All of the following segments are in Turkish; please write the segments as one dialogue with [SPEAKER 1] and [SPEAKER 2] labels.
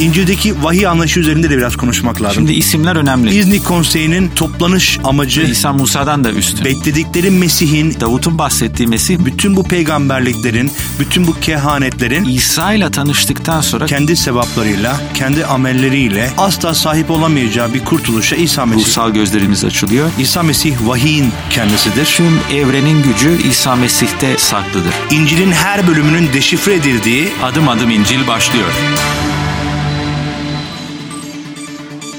[SPEAKER 1] İncil'deki vahiy anlayışı üzerinde de biraz konuşmak lazım.
[SPEAKER 2] Şimdi isimler önemli.
[SPEAKER 1] İznik Konseyi'nin toplanış amacı
[SPEAKER 2] İsa Musa'dan da üstün.
[SPEAKER 1] bekledikleri Mesih'in
[SPEAKER 2] Davut'un bahsettiği Mesih
[SPEAKER 1] bütün bu peygamberliklerin, bütün bu kehanetlerin
[SPEAKER 2] İsa ile tanıştıktan sonra
[SPEAKER 1] kendi sevaplarıyla, kendi amelleriyle asla sahip olamayacağı bir kurtuluşa İsa Mesih.
[SPEAKER 2] ruhsal gözlerimiz açılıyor.
[SPEAKER 1] İsa Mesih vahiyin kendisidir.
[SPEAKER 2] Tüm evrenin gücü İsa Mesih'te saklıdır.
[SPEAKER 1] İncil'in her bölümünün deşifre edildiği
[SPEAKER 2] Adım adım İncil başlıyor.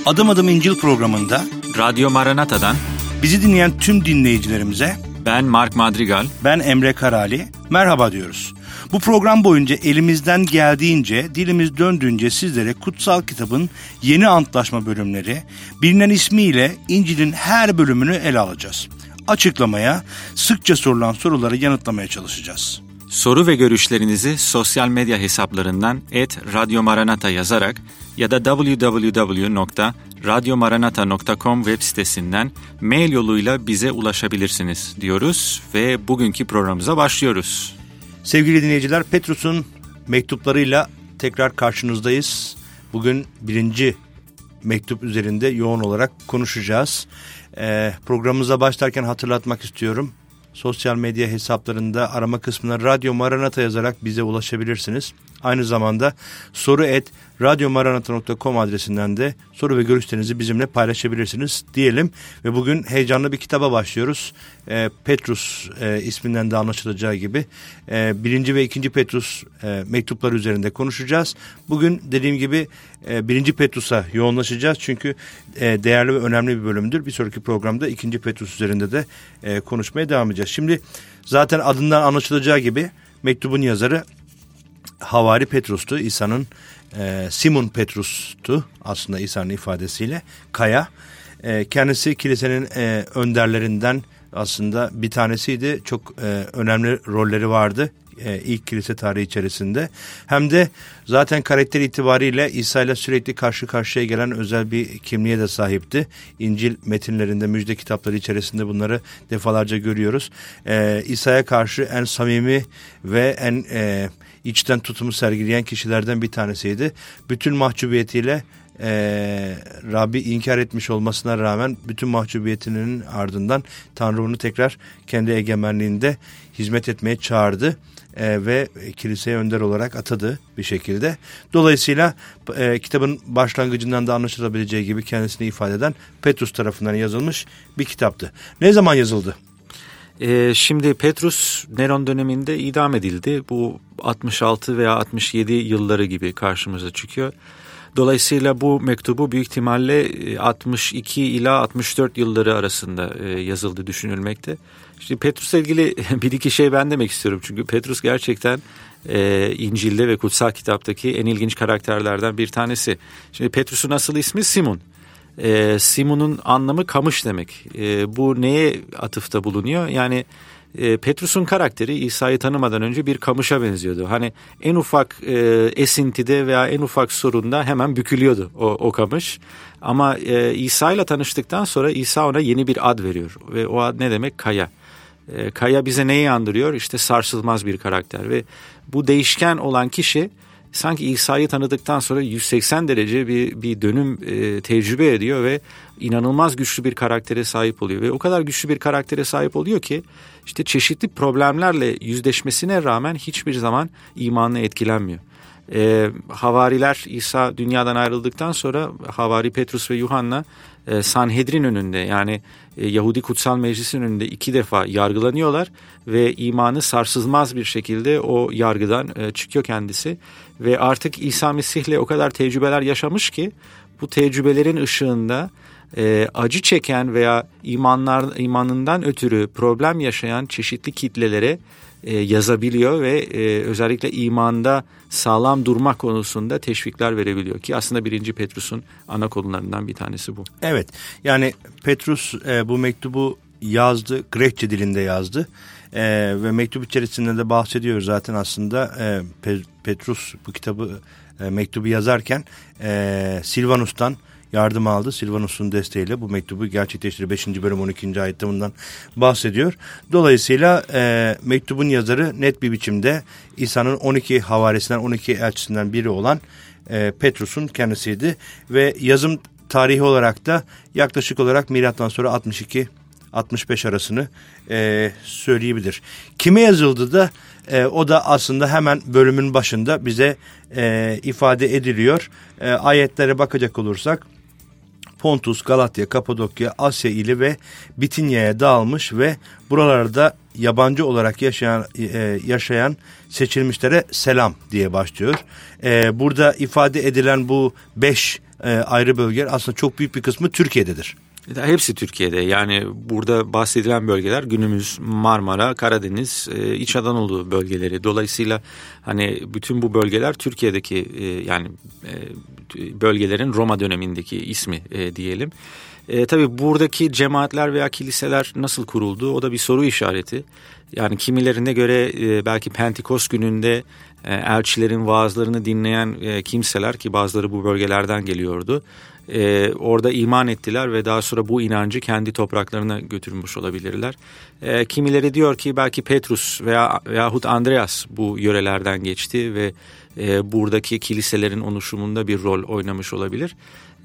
[SPEAKER 1] Adım Adım İncil programında
[SPEAKER 2] Radyo Maranata'dan
[SPEAKER 1] bizi dinleyen tüm dinleyicilerimize
[SPEAKER 2] ben Mark Madrigal.
[SPEAKER 1] ben Emre Karali merhaba diyoruz. Bu program boyunca elimizden geldiğince, dilimiz döndüğünce sizlere kutsal kitabın yeni antlaşma bölümleri, bilinen ismiyle İncil'in her bölümünü ele alacağız. Açıklamaya, sıkça sorulan soruları yanıtlamaya çalışacağız.
[SPEAKER 2] Soru ve görüşlerinizi sosyal medya hesaplarından et Radyo Maranata yazarak ya da www.radyomaranata.com web sitesinden mail yoluyla bize ulaşabilirsiniz diyoruz ve bugünkü programımıza başlıyoruz.
[SPEAKER 1] Sevgili dinleyiciler, Petrus'un mektuplarıyla tekrar karşınızdayız. Bugün birinci mektup üzerinde yoğun olarak konuşacağız. Ee, programımıza başlarken hatırlatmak istiyorum. Sosyal medya hesaplarında arama kısmına Radyo Maranata yazarak bize ulaşabilirsiniz. Aynı zamanda soru et radyomaranata.com adresinden de soru ve görüşlerinizi bizimle paylaşabilirsiniz diyelim. Ve bugün heyecanlı bir kitaba başlıyoruz. Ee, Petrus e, isminden de anlaşılacağı gibi e, birinci ve ikinci Petrus e, mektupları üzerinde konuşacağız. Bugün dediğim gibi e, birinci Petrus'a yoğunlaşacağız. Çünkü e, değerli ve önemli bir bölümdür. Bir sonraki programda ikinci Petrus üzerinde de e, konuşmaya devam edeceğiz. Şimdi zaten adından anlaşılacağı gibi mektubun yazarı Havari Petrus'tu. İsa'nın e, Simon Petrus'tu aslında İsa'nın ifadesiyle. Kaya. E, kendisi kilisenin e, önderlerinden aslında bir tanesiydi. Çok e, önemli rolleri vardı e, ilk kilise tarihi içerisinde. Hem de zaten karakter itibariyle İsa ile sürekli karşı karşıya gelen özel bir kimliğe de sahipti. İncil metinlerinde, müjde kitapları içerisinde bunları defalarca görüyoruz. E, İsa'ya karşı en samimi ve en e, içten tutumu sergileyen kişilerden bir tanesiydi. Bütün mahcubiyetiyle e, Rabbi inkar etmiş olmasına rağmen bütün mahcubiyetinin ardından Tanrı onu tekrar kendi egemenliğinde hizmet etmeye çağırdı e, ve kiliseye önder olarak atadı bir şekilde. Dolayısıyla e, kitabın başlangıcından da anlaşılabileceği gibi kendisini ifade eden Petrus tarafından yazılmış bir kitaptı. Ne zaman yazıldı?
[SPEAKER 2] Ee, şimdi Petrus Neron döneminde idam edildi. Bu 66 veya 67 yılları gibi karşımıza çıkıyor. Dolayısıyla bu mektubu büyük ihtimalle 62 ila 64 yılları arasında e, yazıldı düşünülmekte. Şimdi Petrus'la ilgili bir iki şey ben demek istiyorum. Çünkü Petrus gerçekten e, İncil'de ve kutsal kitaptaki en ilginç karakterlerden bir tanesi. Şimdi Petrus'un asıl ismi Simon. E, Simon'un anlamı kamış demek. E, bu neye atıfta bulunuyor? Yani e, Petrus'un karakteri İsa'yı tanımadan önce bir kamışa benziyordu. Hani en ufak e, esintide veya en ufak sorunda hemen bükülüyordu o, o kamış. Ama e, İsa ile tanıştıktan sonra İsa ona yeni bir ad veriyor. Ve o ad ne demek? Kaya. E, Kaya bize neyi andırıyor? İşte sarsılmaz bir karakter ve bu değişken olan kişi sanki İsa'yı tanıdıktan sonra 180 derece bir, bir dönüm e, tecrübe ediyor ve inanılmaz güçlü bir karaktere sahip oluyor. Ve o kadar güçlü bir karaktere sahip oluyor ki işte çeşitli problemlerle yüzleşmesine rağmen hiçbir zaman imanla etkilenmiyor. E, havariler İsa dünyadan ayrıldıktan sonra Havari Petrus ve Yuhanna e, Sanhedrin önünde yani e, Yahudi Kutsal Meclisi'nin önünde iki defa yargılanıyorlar ve imanı sarsılmaz bir şekilde o yargıdan e, çıkıyor kendisi. Ve artık İsa Mesih'le o kadar tecrübeler yaşamış ki bu tecrübelerin ışığında acı çeken veya imanlar imanından ötürü problem yaşayan çeşitli kitlelere yazabiliyor ve e, özellikle imanda sağlam durmak konusunda teşvikler verebiliyor ki aslında birinci Petrus'un ana konularından bir tanesi bu.
[SPEAKER 1] Evet yani Petrus e, bu mektubu yazdı Grekçe dilinde yazdı e, ve mektup içerisinde de bahsediyor zaten aslında e, Pe Petrus bu kitabı e, mektubu yazarken e, Silvanus'tan yardım aldı. Silvanus'un desteğiyle bu mektubu gerçekleştirdi. 5. bölüm 12. ayette bundan bahsediyor. Dolayısıyla e, mektubun yazarı net bir biçimde İsa'nın 12 havarisinden 12 elçisinden biri olan e, Petrus'un kendisiydi. Ve yazım tarihi olarak da yaklaşık olarak milattan sonra 62 65 arasını e, söyleyebilir. Kime yazıldı da e, o da aslında hemen bölümün başında bize e, ifade ediliyor. E, ayetlere bakacak olursak Pontus, Galatya, Kapadokya, Asya ili ve Bitinya'ya dağılmış ve buralarda yabancı olarak yaşayan e, yaşayan seçilmişlere selam diye başlıyor. E, burada ifade edilen bu beş e, ayrı bölge aslında çok büyük bir kısmı Türkiye'dedir.
[SPEAKER 2] Hepsi Türkiye'de yani burada bahsedilen bölgeler günümüz Marmara, Karadeniz, e, İç Anadolu bölgeleri. Dolayısıyla hani bütün bu bölgeler Türkiye'deki e, yani e, bölgelerin Roma dönemindeki ismi diyelim. E, tabii buradaki cemaatler veya kiliseler nasıl kuruldu o da bir soru işareti. Yani kimilerine göre e, belki Pentikos gününde e, elçilerin vaazlarını dinleyen e, kimseler ki bazıları bu bölgelerden geliyordu e, orada iman ettiler ve daha sonra bu inancı kendi topraklarına götürmüş olabilirler. E, kimileri diyor ki belki Petrus veya yahut Andreas bu yörelerden geçti ve e, buradaki kiliselerin oluşumunda bir rol oynamış olabilir.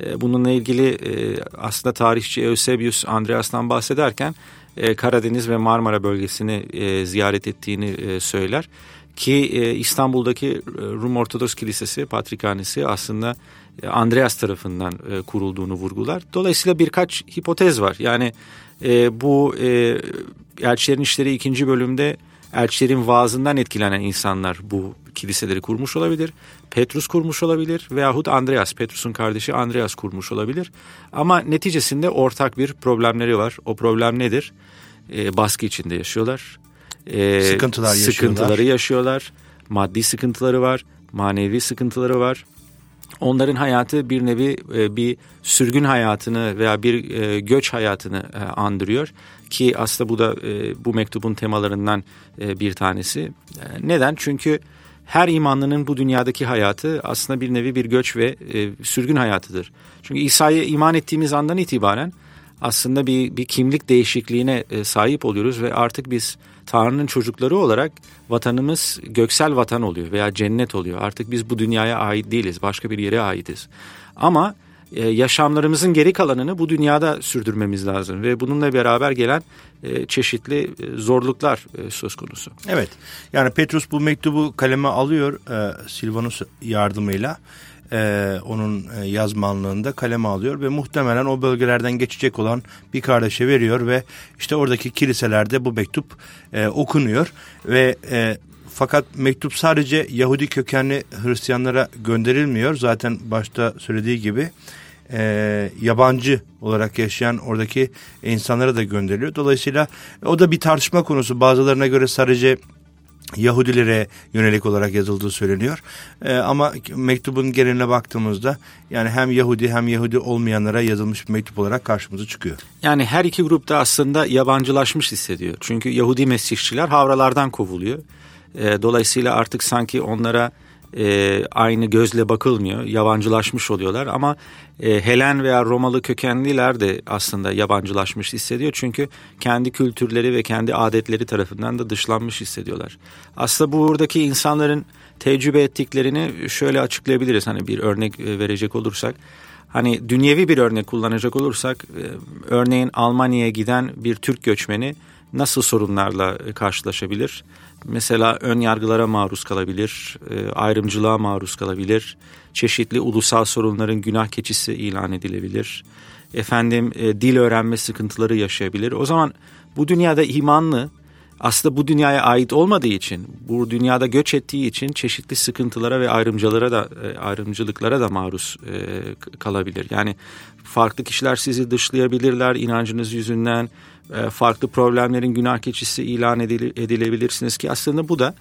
[SPEAKER 2] E, bununla ilgili e, aslında tarihçi Eusebius Andreas'tan bahsederken e, Karadeniz ve Marmara bölgesini e, ziyaret ettiğini e, söyler. Ki e, İstanbul'daki e, Rum Ortodoks Kilisesi, Patrikhanesi aslında Andreas tarafından e, kurulduğunu vurgular. Dolayısıyla birkaç hipotez var. Yani e, bu e, Elçilerin İşleri ikinci bölümde elçilerin vaazından etkilenen insanlar bu kiliseleri kurmuş olabilir. Petrus kurmuş olabilir veyahut Andreas, Petrus'un kardeşi Andreas kurmuş olabilir. Ama neticesinde ortak bir problemleri var. O problem nedir? E, baskı içinde yaşıyorlar.
[SPEAKER 1] E, Sıkıntılar yaşıyorlar.
[SPEAKER 2] Sıkıntıları yaşıyorlar. Maddi sıkıntıları var. Manevi sıkıntıları var onların hayatı bir nevi e, bir sürgün hayatını veya bir e, göç hayatını e, andırıyor ki aslında bu da bu mektubun temalarından bir tanesi. Neden? Çünkü her imanlının bu dünyadaki hayatı aslında bir nevi bir göç ve sürgün hayatıdır. Çünkü İsa'ya iman ettiğimiz andan itibaren aslında bir, bir kimlik değişikliğine sahip oluyoruz ve artık biz Tanrı'nın çocukları olarak vatanımız göksel vatan oluyor veya cennet oluyor. Artık biz bu dünyaya ait değiliz, başka bir yere aitiz. Ama e, yaşamlarımızın geri kalanını bu dünyada sürdürmemiz lazım ve bununla beraber gelen e, çeşitli e, zorluklar e, söz konusu.
[SPEAKER 1] Evet. Yani Petrus bu mektubu kaleme alıyor e, Silvanus yardımıyla e, onun e, yazmanlığında kaleme alıyor ve muhtemelen o bölgelerden geçecek olan bir kardeşe veriyor ve işte oradaki kiliselerde bu mektup e, okunuyor ve e, fakat mektup sadece Yahudi kökenli Hristiyanlara gönderilmiyor. Zaten başta söylediği gibi e, yabancı olarak yaşayan oradaki insanlara da gönderiliyor. Dolayısıyla o da bir tartışma konusu. Bazılarına göre sadece Yahudilere yönelik olarak yazıldığı söyleniyor. Ee, ama mektubun geneline baktığımızda yani hem Yahudi hem Yahudi olmayanlara yazılmış bir mektup olarak karşımıza çıkıyor.
[SPEAKER 2] Yani her iki grupta aslında yabancılaşmış hissediyor. Çünkü Yahudi mesihçiler havralardan kovuluyor. Ee, dolayısıyla artık sanki onlara e, aynı gözle bakılmıyor. Yabancılaşmış oluyorlar ama e, Helen veya Romalı kökenliler de aslında yabancılaşmış hissediyor. Çünkü kendi kültürleri ve kendi adetleri tarafından da dışlanmış hissediyorlar. Aslında buradaki insanların tecrübe ettiklerini şöyle açıklayabiliriz. Hani bir örnek e, verecek olursak. Hani dünyevi bir örnek kullanacak olursak e, örneğin Almanya'ya giden bir Türk göçmeni nasıl sorunlarla karşılaşabilir? Mesela ön yargılara maruz kalabilir, e, ayrımcılığa maruz kalabilir, çeşitli ulusal sorunların günah keçisi ilan edilebilir, efendim e, dil öğrenme sıkıntıları yaşayabilir. O zaman bu dünyada imanlı aslında bu dünyaya ait olmadığı için, bu dünyada göç ettiği için çeşitli sıkıntılara ve ayrımcılara da e, ayrımcılıklara da maruz kalabilir. Yani farklı kişiler sizi dışlayabilirler inancınız yüzünden e, farklı problemlerin günah keçisi ilan edilebilirsiniz ki aslında bu da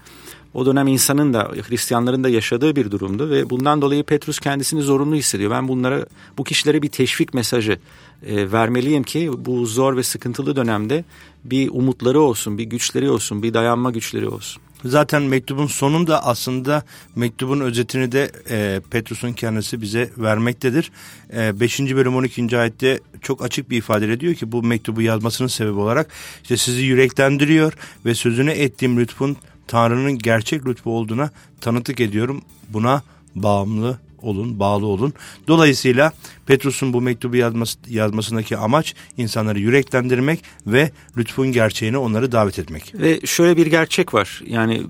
[SPEAKER 2] o dönem insanın da Hristiyanların da yaşadığı bir durumdu ve bundan dolayı Petrus kendisini zorunlu hissediyor. Ben bunlara bu kişilere bir teşvik mesajı e, vermeliyim ki bu zor ve sıkıntılı dönemde bir umutları olsun, bir güçleri olsun, bir dayanma güçleri olsun.
[SPEAKER 1] Zaten mektubun sonunda aslında mektubun özetini de e, Petrus'un kendisi bize vermektedir. E, 5. bölüm 12. ayette çok açık bir ifade ediyor ki bu mektubu yazmasının sebebi olarak işte sizi yüreklendiriyor ve sözüne ettiğim lütfun Tanrı'nın gerçek lütfu olduğuna tanıtık ediyorum. Buna bağımlı olun, bağlı olun. Dolayısıyla Petrus'un bu mektubu yazması, yazmasındaki amaç insanları yüreklendirmek ve lütfun gerçeğini onları davet etmek.
[SPEAKER 2] Ve şöyle bir gerçek var. Yani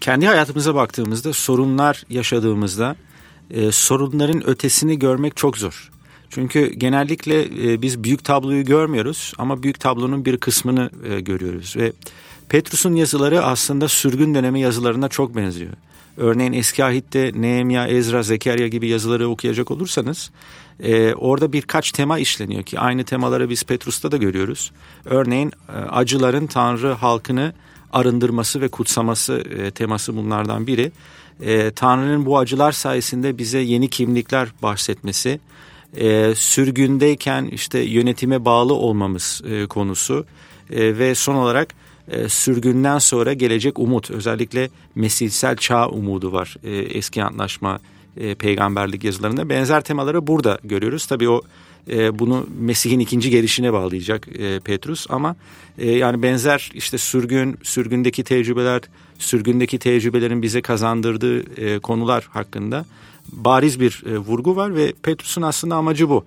[SPEAKER 2] kendi hayatımıza baktığımızda sorunlar yaşadığımızda e, sorunların ötesini görmek çok zor. Çünkü genellikle e, biz büyük tabloyu görmüyoruz ama büyük tablonun bir kısmını e, görüyoruz ve Petrus'un yazıları aslında sürgün dönemi yazılarına çok benziyor. Örneğin eski ahitte Nehemya, Ezra, Zekeriya gibi yazıları okuyacak olursanız e, orada birkaç tema işleniyor ki aynı temaları biz Petrus'ta da görüyoruz. Örneğin e, acıların Tanrı halkını arındırması ve kutsaması e, teması bunlardan biri. E, Tanrı'nın bu acılar sayesinde bize yeni kimlikler bahsetmesi, e, sürgündeyken işte yönetime bağlı olmamız e, konusu e, ve son olarak e, sürgünden sonra gelecek umut özellikle mesihsel çağ umudu var e, eski antlaşma e, peygamberlik yazılarında benzer temaları burada görüyoruz. Tabii o e, bunu Mesih'in ikinci gelişine bağlayacak e, Petrus ama e, yani benzer işte sürgün, sürgündeki tecrübeler, sürgündeki tecrübelerin bize kazandırdığı e, konular hakkında bariz bir e, vurgu var ve Petrus'un aslında amacı bu.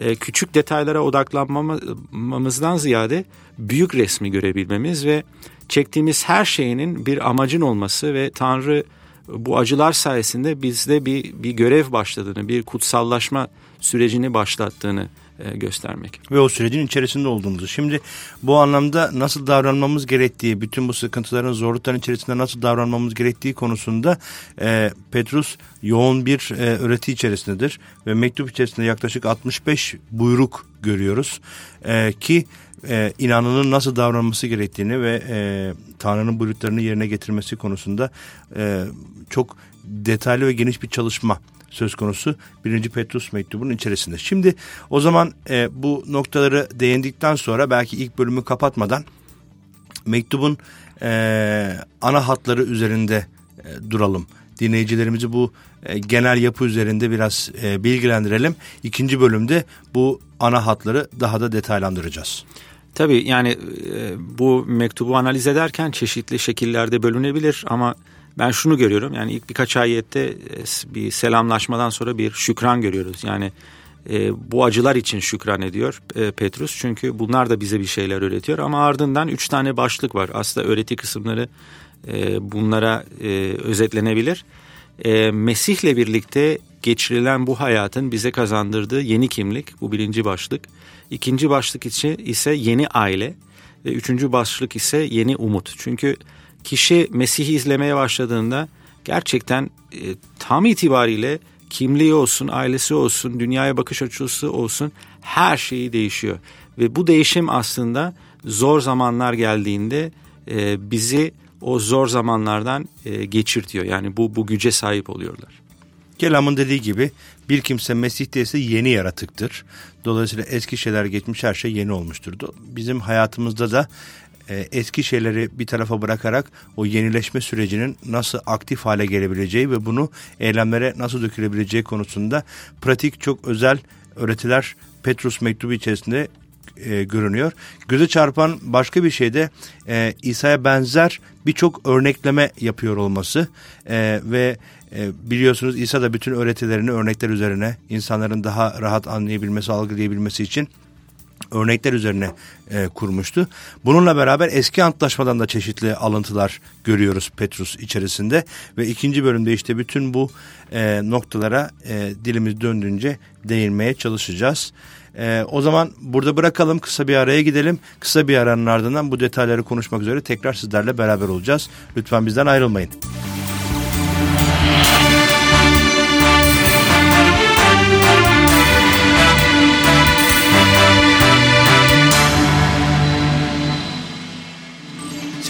[SPEAKER 2] E, küçük detaylara odaklanmamızdan ziyade büyük resmi görebilmemiz ve çektiğimiz her şeyinin bir amacın olması ve Tanrı bu acılar sayesinde bizde bir, bir görev başladığını, bir kutsallaşma sürecini başlattığını e, göstermek.
[SPEAKER 1] Ve o sürecin içerisinde olduğumuzu. Şimdi bu anlamda nasıl davranmamız gerektiği, bütün bu sıkıntıların, zorlukların içerisinde nasıl davranmamız gerektiği konusunda e, Petrus yoğun bir e, öğreti içerisindedir. Ve mektup içerisinde yaklaşık 65 buyruk görüyoruz. E, ki e, inanının nasıl davranması gerektiğini ve e, Tanrı'nın buyruklarını yerine getirmesi konusunda e, çok detaylı ve geniş bir çalışma söz konusu 1. Petrus mektubunun içerisinde. Şimdi o zaman e, bu noktaları değindikten sonra belki ilk bölümü kapatmadan mektubun e, ana hatları üzerinde e, duralım. Dinleyicilerimizi bu e, genel yapı üzerinde biraz e, bilgilendirelim. İkinci bölümde bu ana hatları daha da detaylandıracağız.
[SPEAKER 2] Tabii yani e, bu mektubu analiz ederken çeşitli şekillerde bölünebilir ama ben şunu görüyorum yani ilk birkaç ayette e, bir selamlaşmadan sonra bir şükran görüyoruz. Yani e, bu acılar için şükran ediyor e, Petrus çünkü bunlar da bize bir şeyler öğretiyor ama ardından üç tane başlık var. Aslında öğreti kısımları e, bunlara e, özetlenebilir. E, Mesih'le birlikte geçirilen bu hayatın bize kazandırdığı yeni kimlik bu birinci başlık. İkinci başlık için ise yeni aile ve üçüncü başlık ise yeni umut. Çünkü kişi Mesih'i izlemeye başladığında gerçekten e, tam itibariyle kimliği olsun, ailesi olsun, dünyaya bakış açısı olsun her şeyi değişiyor. Ve bu değişim aslında zor zamanlar geldiğinde e, bizi o zor zamanlardan e, geçirtiyor. Yani bu bu güce sahip oluyorlar.
[SPEAKER 1] Kelamın dediği gibi bir kimse Mesih'te yeni yaratıktır. Dolayısıyla eski şeyler geçmiş her şey yeni olmuştur. Bizim hayatımızda da e, eski şeyleri bir tarafa bırakarak o yenileşme sürecinin nasıl aktif hale gelebileceği ve bunu eylemlere nasıl dökülebileceği konusunda pratik çok özel öğretiler Petrus mektubu içerisinde e, görünüyor. Göze çarpan başka bir şey de e, İsa'ya benzer birçok örnekleme yapıyor olması e, ve e, biliyorsunuz İsa da bütün öğretilerini örnekler üzerine insanların daha rahat anlayabilmesi, algılayabilmesi için örnekler üzerine e, kurmuştu. Bununla beraber eski antlaşmadan da çeşitli alıntılar görüyoruz Petrus içerisinde ve ikinci bölümde işte bütün bu e, noktalara e, dilimiz döndüğünce değinmeye çalışacağız. E, o zaman burada bırakalım kısa bir araya gidelim. Kısa bir aranın ardından bu detayları konuşmak üzere tekrar sizlerle beraber olacağız. Lütfen bizden ayrılmayın.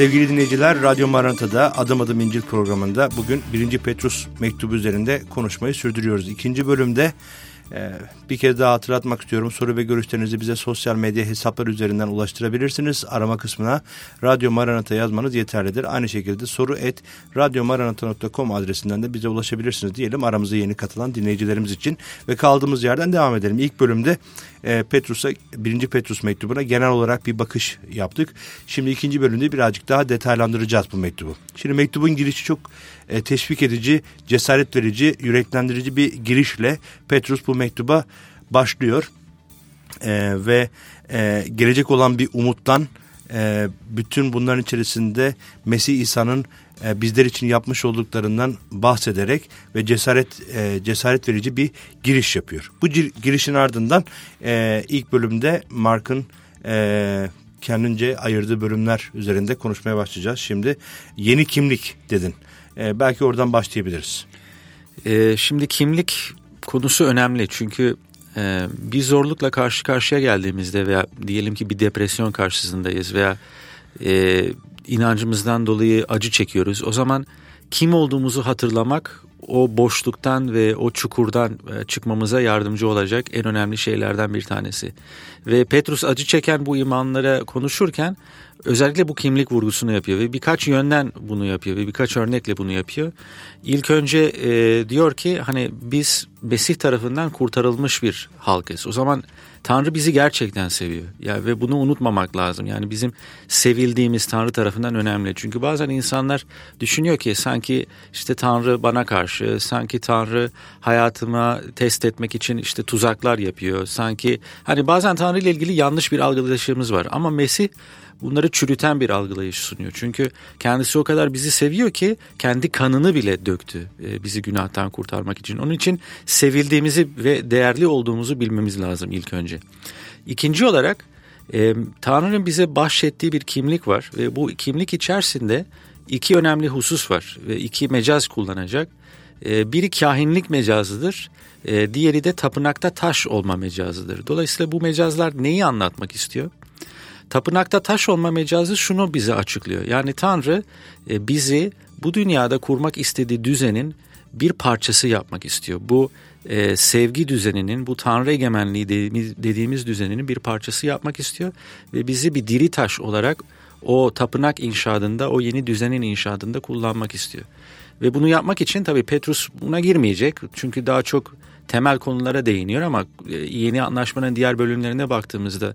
[SPEAKER 1] Sevgili dinleyiciler, Radyo Maranata'da Adım Adım İncil programında bugün 1. Petrus mektubu üzerinde konuşmayı sürdürüyoruz. İkinci bölümde Ee, bir kez daha hatırlatmak istiyorum. Soru ve görüşlerinizi bize sosyal medya hesaplar üzerinden ulaştırabilirsiniz. Arama kısmına Radyo Maranata yazmanız yeterlidir. Aynı şekilde soru et radyomaranata.com adresinden de bize ulaşabilirsiniz diyelim. Aramıza yeni katılan dinleyicilerimiz için ve kaldığımız yerden devam edelim. İlk bölümde e, Petrus'a, birinci Petrus mektubuna genel olarak bir bakış yaptık. Şimdi ikinci bölümde birazcık daha detaylandıracağız bu mektubu. Şimdi mektubun girişi çok e, teşvik edici, cesaret verici, yüreklendirici bir girişle Petrus bu mektuba başlıyor. E, ve e, gelecek olan bir umuttan e, bütün bunların içerisinde Mesih İsa'nın e, bizler için yapmış olduklarından bahsederek ve cesaret e, cesaret verici bir giriş yapıyor. Bu girişin ardından e, ilk bölümde Mark'ın e, kendince ayırdığı bölümler üzerinde konuşmaya başlayacağız. Şimdi yeni kimlik dedin. E, belki oradan başlayabiliriz.
[SPEAKER 2] E, şimdi kimlik konusu önemli çünkü e, bir zorlukla karşı karşıya geldiğimizde veya diyelim ki bir depresyon karşısındayız veya e, inancımızdan dolayı acı çekiyoruz. O zaman kim olduğumuzu hatırlamak o boşluktan ve o çukurdan e, çıkmamıza yardımcı olacak en önemli şeylerden bir tanesi. Ve Petrus acı çeken bu imanlara konuşurken özellikle bu kimlik vurgusunu yapıyor ve birkaç yönden bunu yapıyor ve birkaç örnekle bunu yapıyor. İlk önce e, diyor ki hani biz Mesih tarafından kurtarılmış bir halkız. O zaman Tanrı bizi gerçekten seviyor. Ya ve bunu unutmamak lazım. Yani bizim sevildiğimiz Tanrı tarafından önemli. Çünkü bazen insanlar düşünüyor ki sanki işte Tanrı bana karşı, sanki Tanrı hayatıma test etmek için işte tuzaklar yapıyor. Sanki hani bazen Tanrı ile ilgili yanlış bir algılayışımız var. Ama Mesih bunları çürüten bir algılayış sunuyor. Çünkü kendisi o kadar bizi seviyor ki kendi kanını bile döktü e, bizi günahtan kurtarmak için. Onun için sevildiğimizi ve değerli olduğumuzu bilmemiz lazım ilk önce. İkinci olarak e, Tanrı'nın bize bahşettiği bir kimlik var ve bu kimlik içerisinde iki önemli husus var ve iki mecaz kullanacak. E, biri kahinlik mecazıdır, e, diğeri de tapınakta taş olma mecazıdır. Dolayısıyla bu mecazlar neyi anlatmak istiyor? Tapınakta taş olma mecazı şunu bize açıklıyor. Yani Tanrı e, bizi bu dünyada kurmak istediği düzenin bir parçası yapmak istiyor. Bu e, sevgi düzeninin, bu Tanrı egemenliği dediğimiz, düzeninin bir parçası yapmak istiyor. Ve bizi bir diri taş olarak o tapınak inşaatında, o yeni düzenin inşaatında kullanmak istiyor. Ve bunu yapmak için tabii Petrus buna girmeyecek. Çünkü daha çok temel konulara değiniyor ama e, yeni anlaşmanın diğer bölümlerine baktığımızda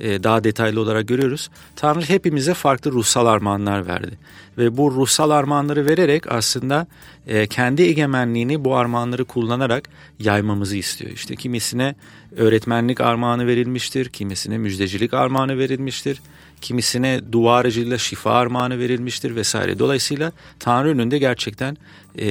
[SPEAKER 2] e, daha detaylı olarak görüyoruz. Tanrı hepimize farklı ruhsal armağanlar verdi. Ve bu ruhsal armağanları vererek aslında e, kendi egemenliğini bu armağanları kullanarak yaymamızı istiyor. İşte kimisine öğretmenlik armağanı verilmiştir, kimisine müjdecilik armağanı verilmiştir, kimisine dua aracılığıyla şifa armağanı verilmiştir vesaire. Dolayısıyla Tanrı önünde gerçekten e,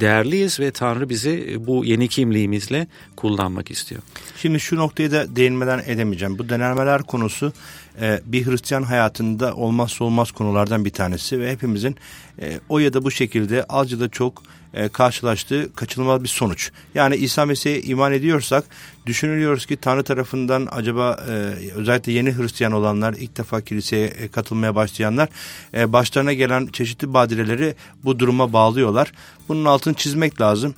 [SPEAKER 2] değerliyiz ve Tanrı bizi bu yeni kimliğimizle kullanmak istiyor.
[SPEAKER 1] Şimdi şu noktaya da değinmeden edemeyeceğim. Bu denemeler konusu e, bir Hristiyan hayatında olmazsa olmaz konulardan bir tanesi ve hepimizin e, o ya da bu şekilde azca da çok e, karşılaştığı kaçınılmaz bir sonuç. Yani İsa Mesih'e iman ediyorsak düşünülüyoruz ki Tanrı tarafından acaba e, özellikle yeni Hristiyan olanlar ilk defa kiliseye e, katılmaya başlayanlar e, başlarına gelen çeşitli badireleri bu duruma bağlıyorlar. Bunun altını çizmek lazım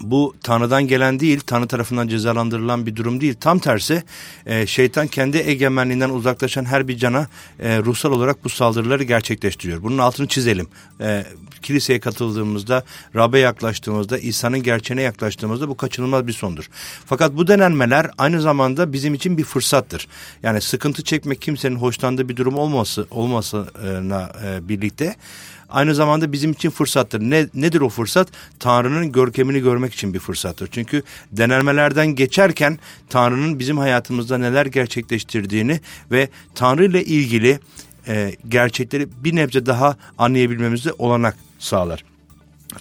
[SPEAKER 1] bu Tanrı'dan gelen değil, Tanrı tarafından cezalandırılan bir durum değil. Tam tersi e, şeytan kendi egemenliğinden uzaklaşan her bir cana e, ruhsal olarak bu saldırıları gerçekleştiriyor. Bunun altını çizelim. E, kiliseye katıldığımızda, Rab'be yaklaştığımızda, İsa'nın gerçeğine yaklaştığımızda bu kaçınılmaz bir sondur. Fakat bu denenmeler aynı zamanda bizim için bir fırsattır. Yani sıkıntı çekmek kimsenin hoşlandığı bir durum olması olmasına e, birlikte aynı zamanda bizim için fırsattır. Ne, nedir o fırsat? Tanrı'nın görkemini görmek için bir fırsattır. Çünkü denemelerden geçerken Tanrı'nın bizim hayatımızda neler gerçekleştirdiğini ve Tanrı ile ilgili e, gerçekleri bir nebze daha anlayabilmemize olanak sağlar.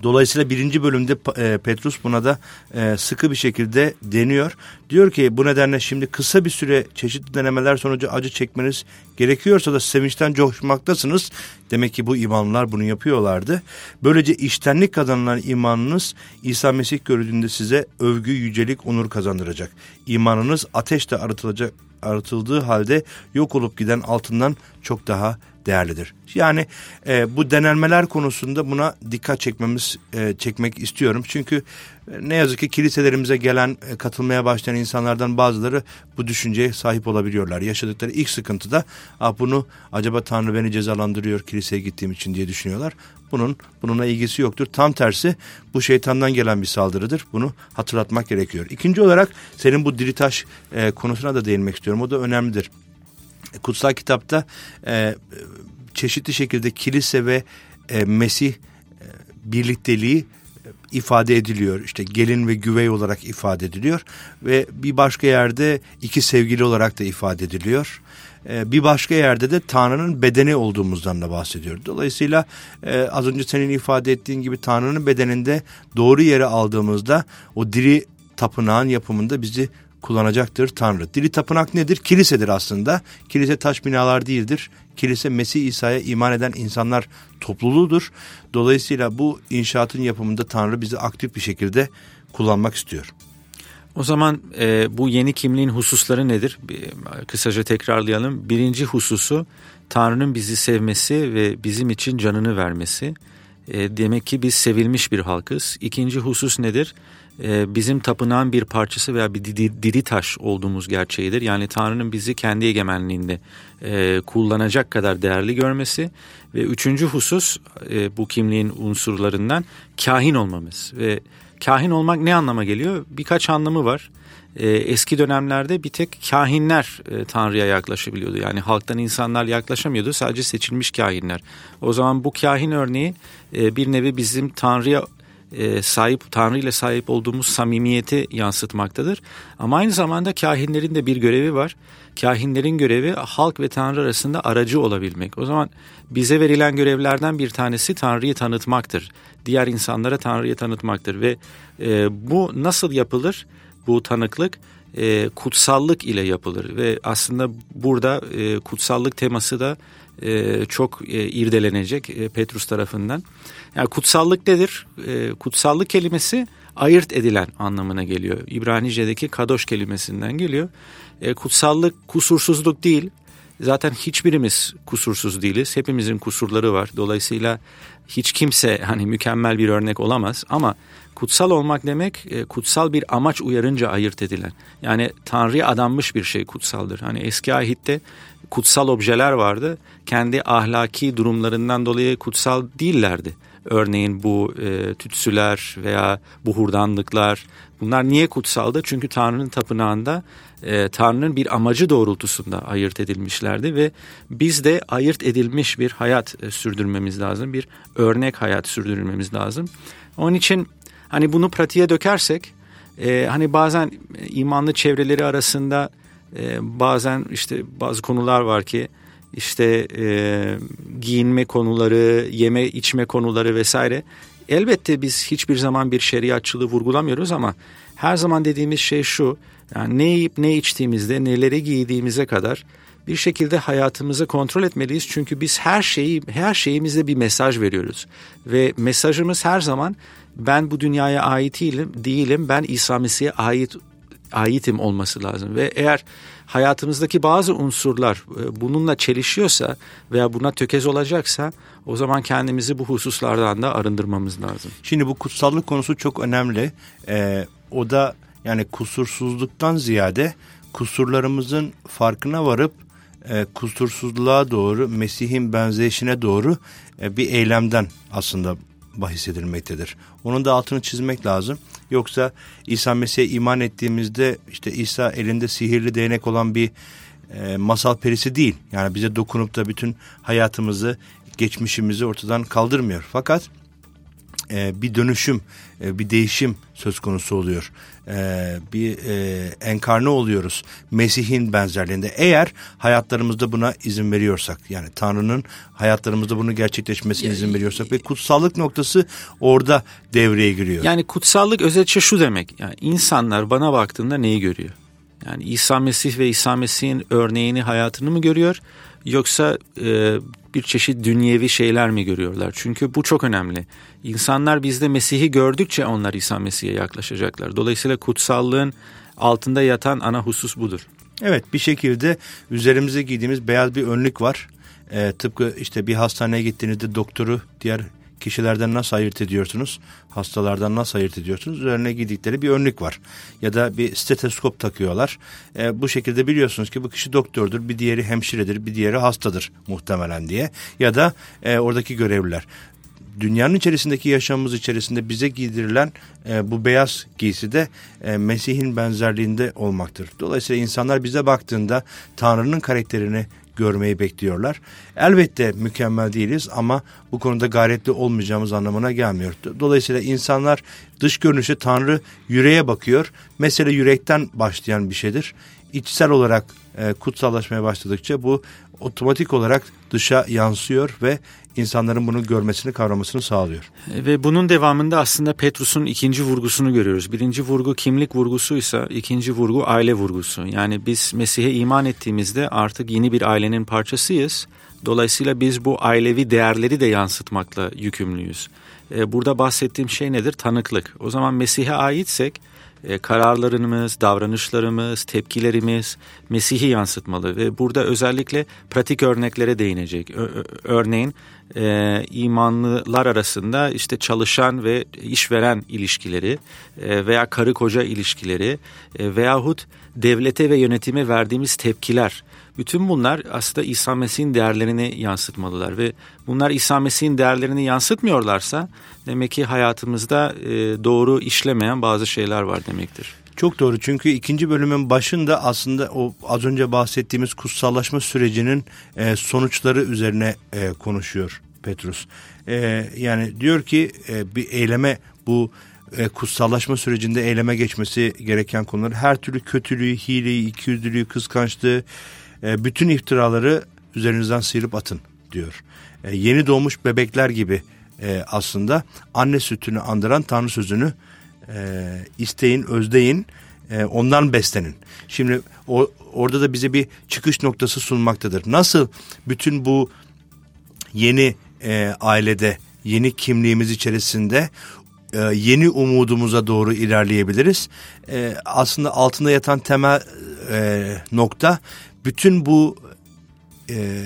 [SPEAKER 1] Dolayısıyla birinci bölümde e, Petrus buna da e, sıkı bir şekilde deniyor. Diyor ki bu nedenle şimdi kısa bir süre çeşitli denemeler sonucu acı çekmeniz gerekiyorsa da sevinçten coşmaktasınız. Demek ki bu imanlar bunu yapıyorlardı. Böylece iştenlik kazanılan imanınız İsa Mesih görüldüğünde size övgü, yücelik, onur kazandıracak. İmanınız ateşte arıtılacak, arıtıldığı halde yok olup giden altından çok daha değerlidir. Yani e, bu denelmeler konusunda buna dikkat çekmemiz e, çekmek istiyorum. Çünkü e, ne yazık ki kiliselerimize gelen e, katılmaya başlayan insanlardan bazıları bu düşünceye sahip olabiliyorlar. Yaşadıkları ilk sıkıntıda ah, bunu acaba Tanrı beni cezalandırıyor kiliseye gittiğim için diye düşünüyorlar. Bunun bununla ilgisi yoktur. Tam tersi bu şeytandan gelen bir saldırıdır. Bunu hatırlatmak gerekiyor. İkinci olarak senin bu diritaş e, konusuna da değinmek istiyorum. O da önemlidir. Kutsal kitapta e, çeşitli şekilde kilise ve e, Mesih e, birlikteliği e, ifade ediliyor. İşte gelin ve güvey olarak ifade ediliyor ve bir başka yerde iki sevgili olarak da ifade ediliyor. E, bir başka yerde de Tanrı'nın bedeni olduğumuzdan da bahsediyor. Dolayısıyla e, az önce senin ifade ettiğin gibi Tanrı'nın bedeninde doğru yere aldığımızda o diri tapınağın yapımında bizi kullanacaktır Tanrı. Diri tapınak nedir? Kilisedir aslında. Kilise taş binalar değildir. Kilise Mesih İsa'ya iman eden insanlar topluluğudur. Dolayısıyla bu inşaatın yapımında Tanrı bizi aktif bir şekilde kullanmak istiyor.
[SPEAKER 2] O zaman e, bu yeni kimliğin hususları nedir? Bir, kısaca tekrarlayalım. Birinci hususu Tanrı'nın bizi sevmesi ve bizim için canını vermesi. E, demek ki biz sevilmiş bir halkız. İkinci husus nedir? E, bizim tapınağın bir parçası veya bir diri taş olduğumuz gerçeğidir. Yani Tanrı'nın bizi kendi egemenliğinde e, kullanacak kadar değerli görmesi. Ve üçüncü husus e, bu kimliğin unsurlarından kahin olmamız. Ve kahin olmak ne anlama geliyor? Birkaç anlamı var. Eski dönemlerde bir tek kahinler Tanrı'ya yaklaşabiliyordu. Yani halktan insanlar yaklaşamıyordu. Sadece seçilmiş kahinler. O zaman bu kahin örneği bir nevi bizim Tanrı'ya e, sahip Tanrı ile sahip olduğumuz samimiyeti yansıtmaktadır. Ama aynı zamanda kahinlerin de bir görevi var. Kahinlerin görevi halk ve Tanrı arasında aracı olabilmek. O zaman bize verilen görevlerden bir tanesi Tanrı'yı tanıtmaktır. Diğer insanlara Tanrı'yı tanıtmaktır ve e, bu nasıl yapılır? Bu tanıklık e, kutsallık ile yapılır ve aslında burada e, kutsallık teması da e, çok e, irdelenecek e, Petrus tarafından. Yani kutsallık nedir? E, kutsallık kelimesi ayırt edilen anlamına geliyor. İbranice'deki kadoş kelimesinden geliyor. E, kutsallık kusursuzluk değil. Zaten hiçbirimiz kusursuz değiliz. Hepimizin kusurları var. Dolayısıyla hiç kimse hani mükemmel bir örnek olamaz ama kutsal olmak demek e, kutsal bir amaç uyarınca ayırt edilen. Yani Tanrı'ya adanmış bir şey kutsaldır. Hani eski ahitte kutsal objeler vardı. Kendi ahlaki durumlarından dolayı kutsal değillerdi. Örneğin bu e, tütsüler veya buhurdanlıklar bunlar niye kutsaldı? Çünkü Tanrı'nın tapınağında e, Tanrı'nın bir amacı doğrultusunda ayırt edilmişlerdi ve biz de ayırt edilmiş bir hayat e, sürdürmemiz lazım. Bir örnek hayat sürdürmemiz lazım. Onun için hani bunu pratiğe dökersek e, hani bazen imanlı çevreleri arasında e, bazen işte bazı konular var ki işte e, giyinme konuları, yeme içme konuları vesaire. Elbette biz hiçbir zaman bir şeriatçılığı vurgulamıyoruz ama her zaman dediğimiz şey şu. Yani ne yiyip ne içtiğimizde, neleri giydiğimize kadar bir şekilde hayatımızı kontrol etmeliyiz. Çünkü biz her şeyi her şeyimizde bir mesaj veriyoruz ve mesajımız her zaman ben bu dünyaya ait değilim, değilim. Ben İsa Mesih'e ait aitim olması lazım ve eğer hayatımızdaki bazı unsurlar e, bununla çelişiyorsa veya buna tökez olacaksa o zaman kendimizi bu hususlardan da arındırmamız lazım.
[SPEAKER 1] Şimdi bu kutsallık konusu çok önemli. Ee, o da yani kusursuzluktan ziyade kusurlarımızın farkına varıp e, kusursuzluğa doğru, Mesih'in benzeyişine doğru e, bir eylemden aslında bahis edilmektedir. Onun da altını çizmek lazım. Yoksa İsa Mesih'e iman ettiğimizde işte İsa elinde sihirli değnek olan bir e, masal perisi değil. Yani bize dokunup da bütün hayatımızı, geçmişimizi ortadan kaldırmıyor. Fakat e, bir dönüşüm, e, bir değişim söz konusu oluyor. E, bir e, enkarne oluyoruz Mesih'in benzerliğinde. Eğer hayatlarımızda buna izin veriyorsak yani Tanrı'nın hayatlarımızda bunu gerçekleşmesine izin veriyorsak ve kutsallık noktası orada devreye giriyor.
[SPEAKER 2] Yani kutsallık özetçe şu demek. Yani insanlar bana baktığında neyi görüyor? Yani İsa Mesih ve İsa Mesih'in örneğini hayatını mı görüyor? Yoksa e, bir çeşit dünyevi şeyler mi görüyorlar? Çünkü bu çok önemli. İnsanlar bizde Mesih'i gördükçe onlar İsa Mesih'e yaklaşacaklar. Dolayısıyla kutsallığın altında yatan ana husus budur.
[SPEAKER 1] Evet bir şekilde üzerimize giydiğimiz beyaz bir önlük var. E, tıpkı işte bir hastaneye gittiğinizde doktoru diğer kişilerden nasıl ayırt ediyorsunuz? Hastalardan nasıl ayırt ediyorsunuz? Üzerine giydikleri bir önlük var. Ya da bir steteskop takıyorlar. E, bu şekilde biliyorsunuz ki bu kişi doktordur, bir diğeri hemşiredir, bir diğeri hastadır muhtemelen diye. Ya da e, oradaki görevliler dünyanın içerisindeki yaşamımız içerisinde bize giydirilen e, bu beyaz giysi de e, Mesih'in benzerliğinde olmaktır. Dolayısıyla insanlar bize baktığında Tanrı'nın karakterini görmeyi bekliyorlar. Elbette mükemmel değiliz ama bu konuda gayretli olmayacağımız anlamına gelmiyor. Dolayısıyla insanlar dış görünüşe Tanrı yüreğe bakıyor. Mesele yürekten başlayan bir şeydir. İçsel olarak e, kutsallaşmaya başladıkça bu otomatik olarak dışa yansıyor ve insanların bunu görmesini kavramasını sağlıyor.
[SPEAKER 2] Ve bunun devamında aslında Petrus'un ikinci vurgusunu görüyoruz. Birinci vurgu kimlik vurgusuysa ikinci vurgu aile vurgusu. Yani biz Mesih'e iman ettiğimizde artık yeni bir ailenin parçasıyız. Dolayısıyla biz bu ailevi değerleri de yansıtmakla yükümlüyüz. E, burada bahsettiğim şey nedir? Tanıklık. O zaman Mesih'e aitsek e, kararlarımız, davranışlarımız, tepkilerimiz Mesih'i yansıtmalı ve burada özellikle pratik örneklere değinecek. örneğin e, imanlılar arasında işte çalışan ve işveren ilişkileri e, veya karı koca ilişkileri e, veyahut devlete ve yönetime verdiğimiz tepkiler. Bütün bunlar aslında İsa Mesih'in değerlerini yansıtmalılar ve bunlar İsa Mesih'in değerlerini yansıtmıyorlarsa demek ki hayatımızda e, doğru işlemeyen bazı şeyler var demektir.
[SPEAKER 1] Çok doğru çünkü ikinci bölümün başında aslında o az önce bahsettiğimiz kutsallaşma sürecinin e, sonuçları üzerine e, konuşuyor Petrus. E, yani diyor ki e, bir eyleme bu e, kutsallaşma sürecinde eyleme geçmesi gereken konular her türlü kötülüğü, hileyi, ikiyüzlülüğü, kıskançlığı, e, bütün iftiraları üzerinizden sıyırıp atın diyor. E, yeni doğmuş bebekler gibi e, aslında anne sütünü andıran Tanrı sözünü e, isteyin, özdeyin, e, ondan beslenin. Şimdi o, orada da bize bir çıkış noktası sunmaktadır. Nasıl bütün bu yeni e, ailede, yeni kimliğimiz içerisinde e, yeni umudumuza doğru ilerleyebiliriz. E, aslında altında yatan temel e, nokta bütün bu e,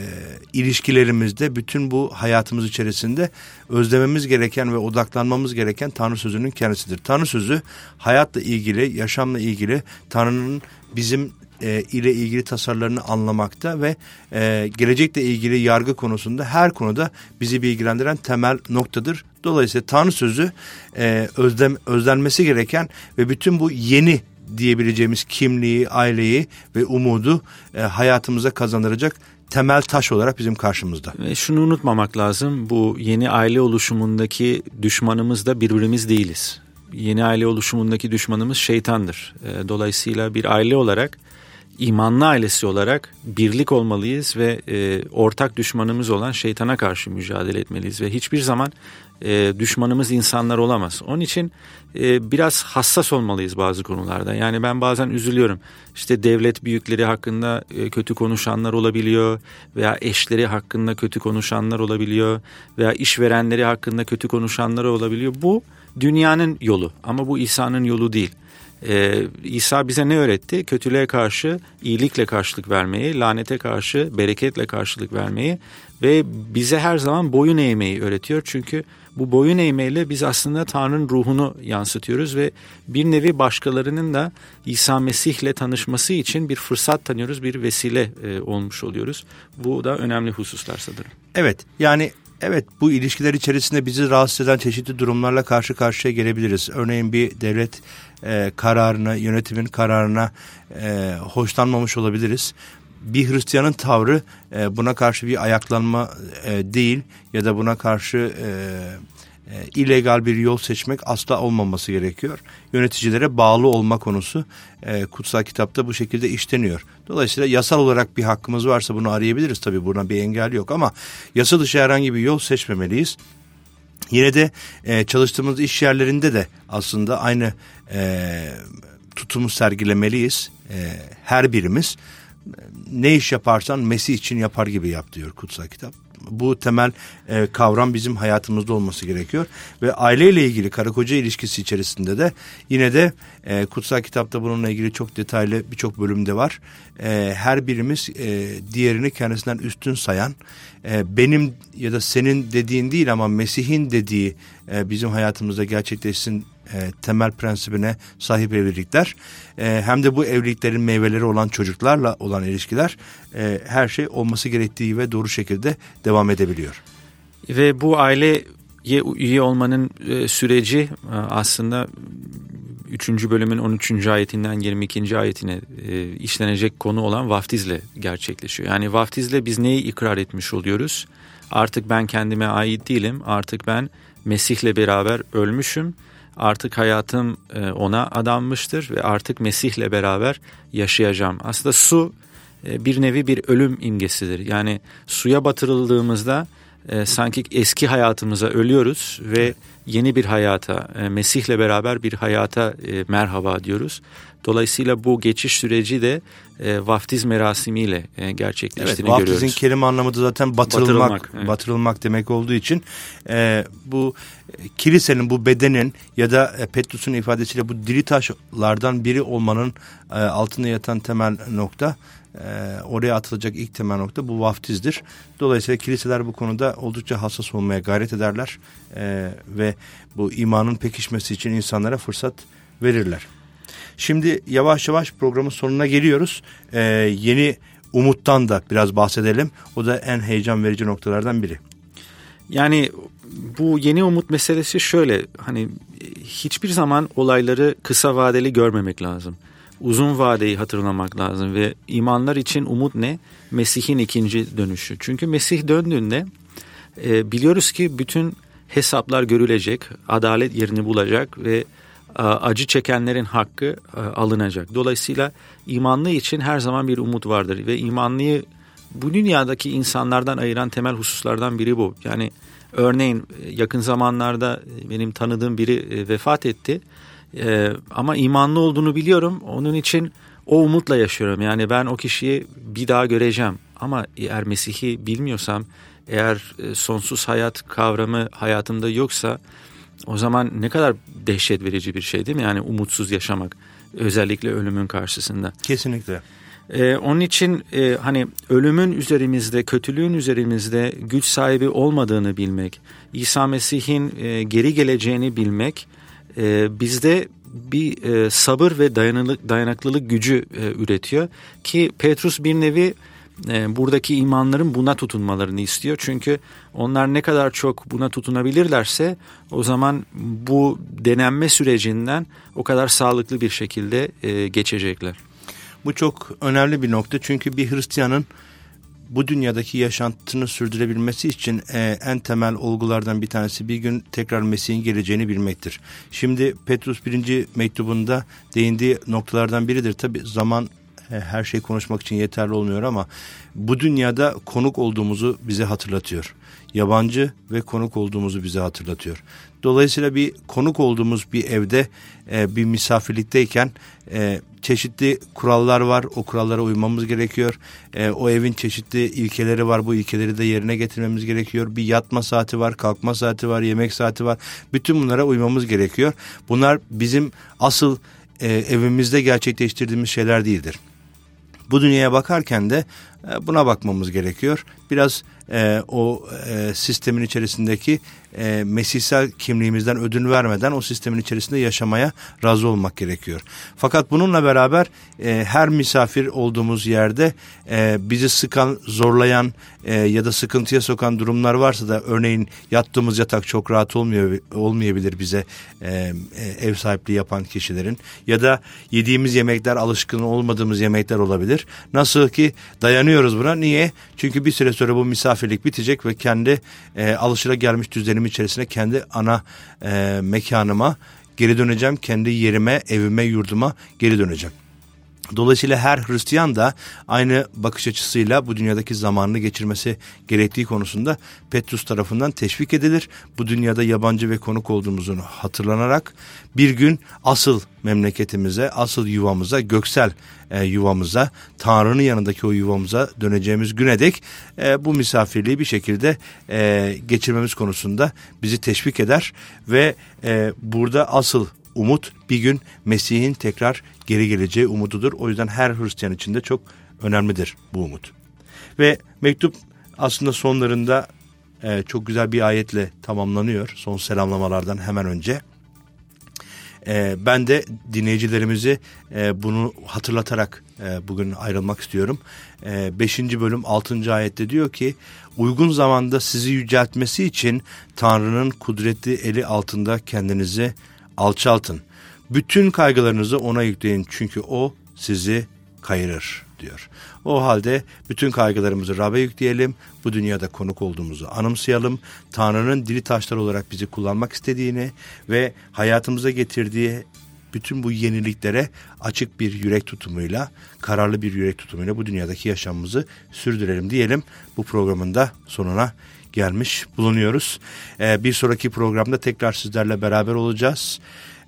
[SPEAKER 1] ilişkilerimizde, bütün bu hayatımız içerisinde özlememiz gereken ve odaklanmamız gereken Tanrı sözünün kendisidir. Tanrı sözü hayatla ilgili, yaşamla ilgili Tanrı'nın bizim e, ile ilgili tasarlarını anlamakta ve e, gelecekle ilgili yargı konusunda her konuda bizi bilgilendiren temel noktadır. Dolayısıyla Tanrı sözü e, özlem, özlenmesi gereken ve bütün bu yeni diyebileceğimiz kimliği, aileyi ve umudu e, hayatımıza kazandıracak temel taş olarak bizim karşımızda.
[SPEAKER 2] Ve şunu unutmamak lazım. Bu yeni aile oluşumundaki düşmanımız da birbirimiz değiliz. Yeni aile oluşumundaki düşmanımız şeytandır. E, dolayısıyla bir aile olarak imanlı ailesi olarak birlik olmalıyız ve e, ortak düşmanımız olan şeytana karşı mücadele etmeliyiz ve hiçbir zaman e, düşmanımız insanlar olamaz. Onun için e, biraz hassas olmalıyız bazı konularda. Yani ben bazen üzülüyorum. İşte devlet büyükleri hakkında e, kötü konuşanlar olabiliyor veya eşleri hakkında kötü konuşanlar olabiliyor veya işverenleri hakkında kötü konuşanlar olabiliyor. Bu dünyanın yolu ama bu İsa'nın yolu değil. Ee, İsa bize ne öğretti? Kötülüğe karşı iyilikle karşılık vermeyi, lanete karşı bereketle karşılık vermeyi ve bize her zaman boyun eğmeyi öğretiyor. Çünkü bu boyun eğmeyle biz aslında Tanrı'nın ruhunu yansıtıyoruz ve bir nevi başkalarının da İsa Mesih'le tanışması için bir fırsat tanıyoruz, bir vesile e, olmuş oluyoruz. Bu da önemli hususlar sanırım.
[SPEAKER 1] Evet yani Evet bu ilişkiler içerisinde bizi rahatsız eden çeşitli durumlarla karşı karşıya gelebiliriz. Örneğin bir devlet e, kararına, yönetimin kararına e, hoşlanmamış olabiliriz. Bir Hristiyanın tavrı e, buna karşı bir ayaklanma e, değil ya da buna karşı e, e, illegal bir yol seçmek asla olmaması gerekiyor. Yöneticilere bağlı olma konusu e, kutsal kitapta bu şekilde işleniyor. Dolayısıyla yasal olarak bir hakkımız varsa bunu arayabiliriz tabii buna bir engel yok ama yasa dışı herhangi bir yol seçmemeliyiz. Yine de e, çalıştığımız iş yerlerinde de aslında aynı e, tutumu sergilemeliyiz. E, her birimiz ne iş yaparsan Mesih için yapar gibi yap diyor kutsal kitap. Bu temel e, kavram bizim hayatımızda olması gerekiyor. Ve aileyle ilgili karı koca ilişkisi içerisinde de yine de e, kutsal kitapta bununla ilgili çok detaylı birçok bölümde var. E, her birimiz e, diğerini kendisinden üstün sayan e, benim ya da senin dediğin değil ama Mesih'in dediği e, bizim hayatımızda gerçekleşsin e, temel prensibine sahip evlilikler e, hem de bu evliliklerin meyveleri olan çocuklarla olan ilişkiler e, her şey olması gerektiği ve doğru şekilde devam edebiliyor.
[SPEAKER 2] Ve bu aileye üye olmanın süreci aslında 3. bölümün 13. ayetinden 22. ayetine işlenecek konu olan vaftizle gerçekleşiyor. Yani vaftizle biz neyi ikrar etmiş oluyoruz? Artık ben kendime ait değilim. Artık ben Mesih'le beraber ölmüşüm. Artık hayatım e, ona adanmıştır ve artık Mesih'le beraber yaşayacağım. Aslında su e, bir nevi bir ölüm imgesidir. Yani suya batırıldığımızda e, sanki eski hayatımıza ölüyoruz ve yeni bir hayata, e, Mesih'le beraber bir hayata e, merhaba diyoruz. Dolayısıyla bu geçiş süreci de e, vaftiz merasimiyle e, gerçekleştiğini evet, görüyoruz.
[SPEAKER 1] Vaftizin kelime anlamı da zaten batırılmak, batırılmak, evet. batırılmak demek olduğu için e, bu kilisenin, bu bedenin ya da e, Petrus'un ifadesiyle bu diri taşlardan biri olmanın e, altında yatan temel nokta e, oraya atılacak ilk temel nokta bu vaftizdir. Dolayısıyla kiliseler bu konuda oldukça hassas olmaya gayret ederler e, ve bu imanın pekişmesi için insanlara fırsat verirler. Şimdi yavaş yavaş programın sonuna geliyoruz. E, yeni umuttan da biraz bahsedelim. O da en heyecan verici noktalardan biri.
[SPEAKER 2] Yani bu yeni umut meselesi şöyle hani hiçbir zaman olayları kısa vadeli görmemek lazım uzun vadeyi hatırlamak lazım ve imanlar için umut ne? Mesih'in ikinci dönüşü. Çünkü Mesih döndüğünde e, biliyoruz ki bütün hesaplar görülecek, adalet yerini bulacak ve a, acı çekenlerin hakkı a, alınacak. Dolayısıyla imanlı için her zaman bir umut vardır ve imanlıyı bu dünyadaki insanlardan ayıran temel hususlardan biri bu. Yani örneğin yakın zamanlarda benim tanıdığım biri e, vefat etti ee, ama imanlı olduğunu biliyorum. Onun için o umutla yaşıyorum. Yani ben o kişiyi bir daha göreceğim. Ama eğer Mesih'i bilmiyorsam, eğer e, sonsuz hayat kavramı hayatımda yoksa o zaman ne kadar dehşet verici bir şey değil mi? Yani umutsuz yaşamak özellikle ölümün karşısında.
[SPEAKER 1] Kesinlikle.
[SPEAKER 2] Ee, onun için e, hani ölümün üzerimizde, kötülüğün üzerimizde güç sahibi olmadığını bilmek, İsa Mesih'in e, geri geleceğini bilmek e, bizde bir e, sabır ve dayanıklılık, dayanıklılık gücü e, üretiyor ki Petrus bir nevi e, buradaki imanların buna tutunmalarını istiyor. Çünkü onlar ne kadar çok buna tutunabilirlerse o zaman bu denenme sürecinden o kadar sağlıklı bir şekilde e, geçecekler.
[SPEAKER 1] Bu çok önemli bir nokta çünkü bir Hristiyanın bu dünyadaki yaşantını sürdürebilmesi için e, en temel olgulardan bir tanesi bir gün tekrar Mesih'in geleceğini bilmektir. Şimdi Petrus birinci mektubunda değindiği noktalardan biridir. Tabi zaman her şey konuşmak için yeterli olmuyor ama bu dünyada konuk olduğumuzu bize hatırlatıyor. Yabancı ve konuk olduğumuzu bize hatırlatıyor. Dolayısıyla bir konuk olduğumuz bir evde e, bir misafirlikteyken e, çeşitli kurallar var. O kurallara uymamız gerekiyor. E, o evin çeşitli ilkeleri var. Bu ilkeleri de yerine getirmemiz gerekiyor. Bir yatma saati var, kalkma saati var, yemek saati var. Bütün bunlara uymamız gerekiyor. Bunlar bizim asıl e, evimizde gerçekleştirdiğimiz şeyler değildir. Bu dünyaya bakarken de e, buna bakmamız gerekiyor. Biraz e, o e, sistemin içerisindeki e, mesihsel kimliğimizden ödün vermeden o sistemin içerisinde yaşamaya razı olmak gerekiyor. Fakat bununla beraber e, her misafir olduğumuz yerde e, bizi sıkan, zorlayan e, ya da sıkıntıya sokan durumlar varsa da örneğin yattığımız yatak çok rahat olmuyor olmayabilir bize e, e, ev sahipliği yapan kişilerin ya da yediğimiz yemekler alışkın olmadığımız yemekler olabilir. Nasıl ki dayanıyoruz buna. Niye? Çünkü bir süre sonra bu misafirlik bitecek ve kendi e, alışıla gelmiş düzenim içerisinde kendi ana e, mekanıma geri döneceğim. Kendi yerime, evime, yurduma geri döneceğim. Dolayısıyla her Hristiyan da aynı bakış açısıyla bu dünyadaki zamanını geçirmesi gerektiği konusunda Petrus tarafından teşvik edilir. Bu dünyada yabancı ve konuk olduğumuzu hatırlanarak bir gün asıl memleketimize, asıl yuvamıza, göksel e, yuvamıza, Tanrı'nın yanındaki o yuvamıza döneceğimiz güne dek e, bu misafirliği bir şekilde e, geçirmemiz konusunda bizi teşvik eder ve e, burada asıl umut bir gün Mesih'in tekrar geri geleceği umududur. O yüzden her Hristiyan için de çok önemlidir bu umut. Ve mektup aslında sonlarında e, çok güzel bir ayetle tamamlanıyor. Son selamlamalardan hemen önce. E, ben de dinleyicilerimizi e, bunu hatırlatarak e, bugün ayrılmak istiyorum. 5. E, bölüm 6. ayette diyor ki uygun zamanda sizi yüceltmesi için Tanrı'nın kudretli eli altında kendinizi alçaltın. Bütün kaygılarınızı ona yükleyin çünkü o sizi kayırır diyor. O halde bütün kaygılarımızı Rab'be yükleyelim. Bu dünyada konuk olduğumuzu anımsayalım. Tanrı'nın dili taşlar olarak bizi kullanmak istediğini ve hayatımıza getirdiği bütün bu yeniliklere açık bir yürek tutumuyla, kararlı bir yürek tutumuyla bu dünyadaki yaşamımızı sürdürelim diyelim. Bu programın da sonuna gelmiş bulunuyoruz. Ee, bir sonraki programda tekrar sizlerle beraber olacağız.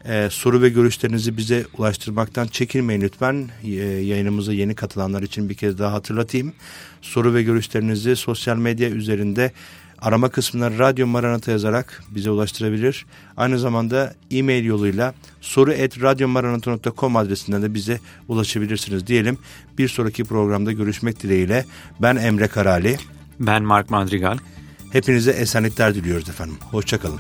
[SPEAKER 1] Ee, soru ve görüşlerinizi bize ulaştırmaktan çekinmeyin lütfen. Ee, yayınımıza yeni katılanlar için bir kez daha hatırlatayım. Soru ve görüşlerinizi sosyal medya üzerinde arama kısmına Radyo Maranata yazarak bize ulaştırabilir. Aynı zamanda e-mail yoluyla soru et adresinden de bize ulaşabilirsiniz diyelim. Bir sonraki programda görüşmek dileğiyle ben Emre Karali.
[SPEAKER 2] Ben Mark Madrigal.
[SPEAKER 1] Hepinize esenlikler diliyoruz efendim. Hoşçakalın.